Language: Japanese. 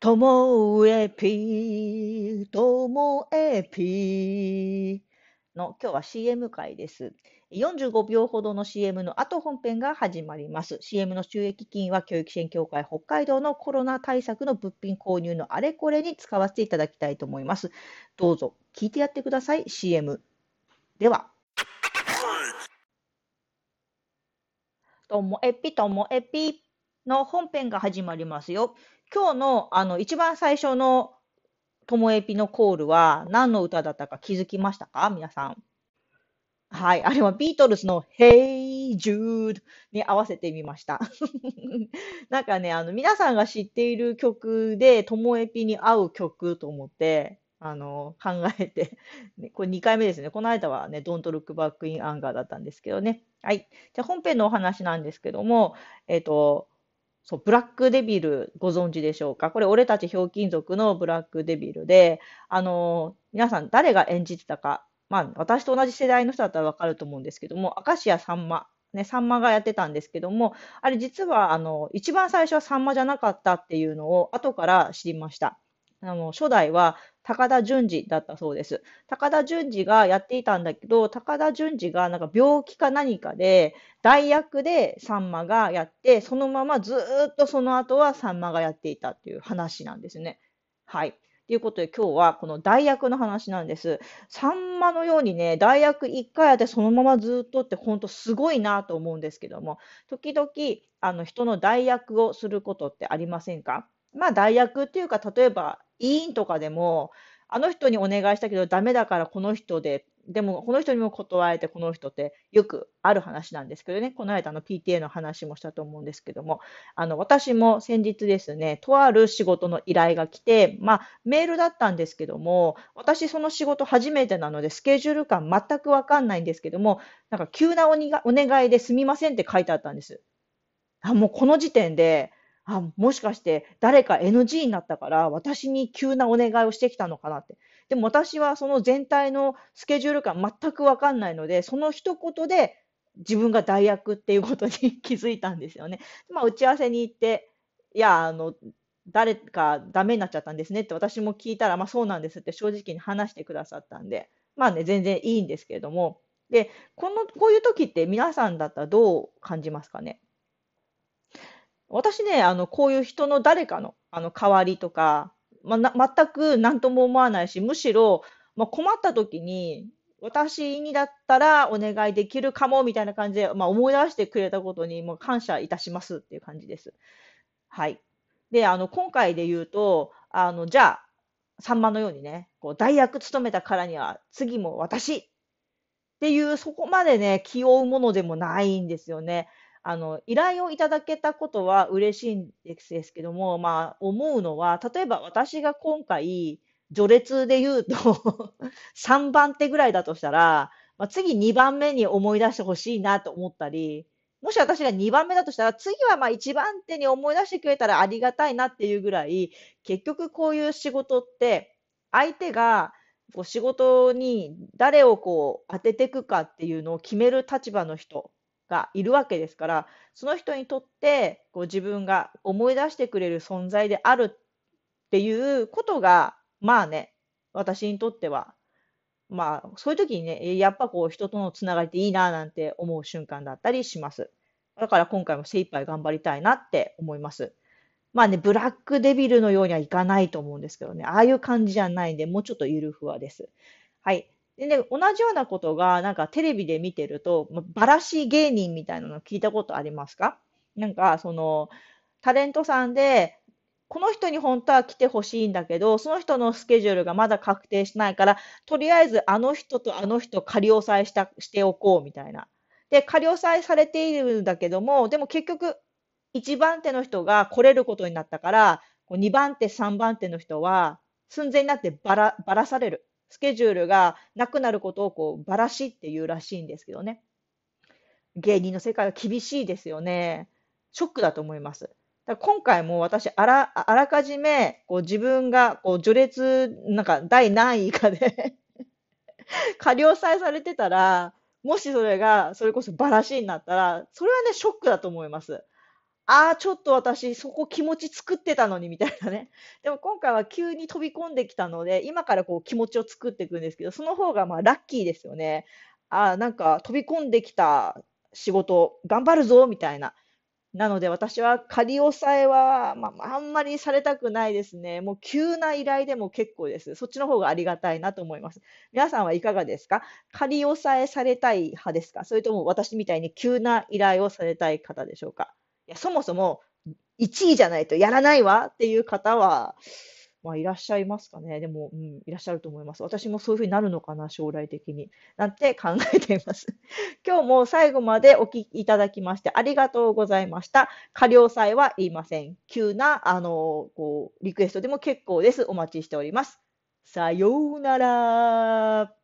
ともえぴー、ともえぴーの今日は CM 回です。45秒ほどの CM の後本編が始まります。CM の収益金は教育支援協会北海道のコロナ対策の物品購入のあれこれに使わせていただきたいと思います。どうぞ聞いてやってください。CM。では。ともえぴともえぴの本編が始まりますよ。今日のあの一番最初のともえぴのコールは何の歌だったか気づきましたか？皆さん。はい。あれはビートルズの Hey Jude に合わせてみました。なんかね、あの皆さんが知っている曲でともえぴに合う曲と思って、あの考えて、ね、これ2回目ですね。この間はね、Don't Look Back in Anger だったんですけどね。はい。じゃあ本編のお話なんですけども、えっ、と、そう、ブラックデビルご存知でしょうか？これ、俺たちひょうきん族のブラックデビルで、あの皆さん誰が演じてたか、まあ、私と同じ世代の人だったらわかると思うんですけども、明石家さんま、ね、さんまがやってたんですけども、あれ実は、あの、一番最初はさんまじゃなかったっていうのを後から知りました。あの、初代は高田純次だったそうです。高田純次がやっていたんだけど、高田純次がなんか病気か何かで、代役でさんまがやって、そのままずっとその後はさんまがやっていたっていう話なんですね。はい。ということで今日はこの代役の話なんです。さんまのようにね、代役1回やってそのままずっとって本当すごいなと思うんですけども、時々あの人の代役をすることってありませんか？まあ代役っていうか、例えば委員とかでも、あの人にお願いしたけどダメだからこの人で、でもこの人にも断られてこの人ってよくある話なんですけどね、この間の PTA の話もしたと思うんですけども、あの私も先日ですね、とある仕事の依頼が来て、まあメールだったんですけども、私その仕事初めてなのでスケジュール感全くわかんないんですけども、なんか急なおにがお願いですみませんって書いてあったんです。あ、もうこの時点で、あ、もしかして誰か NG になったから私に急なお願いをしてきたのかなって。でも私はその全体のスケジュール感全くわかんないので、その一言で自分が代役っていうことに 気づいたんですよね。まあ打ち合わせに行って、いや、あの、誰かダメになっちゃったんですねって私も聞いたら、まあそうなんですって正直に話してくださったんで、まあね、全然いいんですけれども、で、この、こういう時って皆さんだったらどう感じますかね？私ね、あの、こういう人の誰かの、あの、代わりとか、まあ、な、全く何とも思わないし、むしろ、まあ、困った時に、私にだったらお願いできるかも、みたいな感じで、まあ、思い出してくれたことに、もう感謝いたしますっていう感じです。はい。で、あの、今回で言うと、あの、じゃあ、さんまのようにね、こう、代役務めたからには、次も私っていう、そこまでね、気負うものでもないんですよね。あの、依頼をいただけたことは嬉しいんですけども、まあ、思うのは、例えば私が今回、序列で言うと 3番手ぐらいだとしたら、まあ、次2番目に思い出してほしいなと思ったり、もし私が2番目だとしたら、次はまあ1番手に思い出してくれたらありがたいなっていうぐらい、結局こういう仕事って、相手がこう仕事に誰をこう当てていくかっていうのを決める立場の人がいるわけですから、その人にとってこう自分が思い出してくれる存在であるっていうことが、まあね、私にとっては、まあそういう時にね、やっぱこう人とのつながりっていいななんて思う瞬間だったりします。だから今回も精一杯頑張りたいなって思います。まあね、ブラックデビルのようにはいかないと思うんですけどね、ああいう感じじゃないんで、もうちょっとゆるふわです。はい。でね、同じようなことが、なんかテレビで見てると、まバラシ芸人みたいなの聞いたことありますか？なんか、その、タレントさんで、この人に本当は来てほしいんだけど、その人のスケジュールがまだ確定しないから、とりあえずあの人とあの人仮押さえした、しておこうみたいな。で、仮押さえされているんだけども、でも結局、1番手の人が来れることになったから、2番手、3番手の人は寸前になってばら、ばらされる。スケジュールがなくなることをこうばらしっていうらしいんですけどね。芸人の世界は厳しいですよね。ショックだと思います。だから今回も私あら、あらかじめこう自分がこう序列、なんか第何位かで 仮押さえされてたら、もしそれがそれこそばらしになったら、それはね、ショックだと思います。ああ、ちょっと私、そこ気持ち作ってたのにみたいなね。でも今回は急に飛び込んできたので、今からこう気持ちを作っていくんですけど、その方がまあラッキーですよね。ああ、なんか飛び込んできた仕事、頑張るぞみたいな。なので私は仮押さえは、まあ、あんまりされたくないですね。もう急な依頼でも結構です。そっちの方がありがたいなと思います。皆さんはいかがですか？仮押さえされたい派ですか？それとも私みたいに急な依頼をされたい方でしょうか？や、そもそも1位じゃないとやらないわっていう方は、まあ、いらっしゃいますかね。でも、うん、いらっしゃると思います。私もそういうふうになるのかな、将来的に。なんて 考えています。今日も最後までお聞きいただきましてありがとうございました。過料祭は言いません。急な、あの、こう、リクエストでも結構です。お待ちしております。さようなら。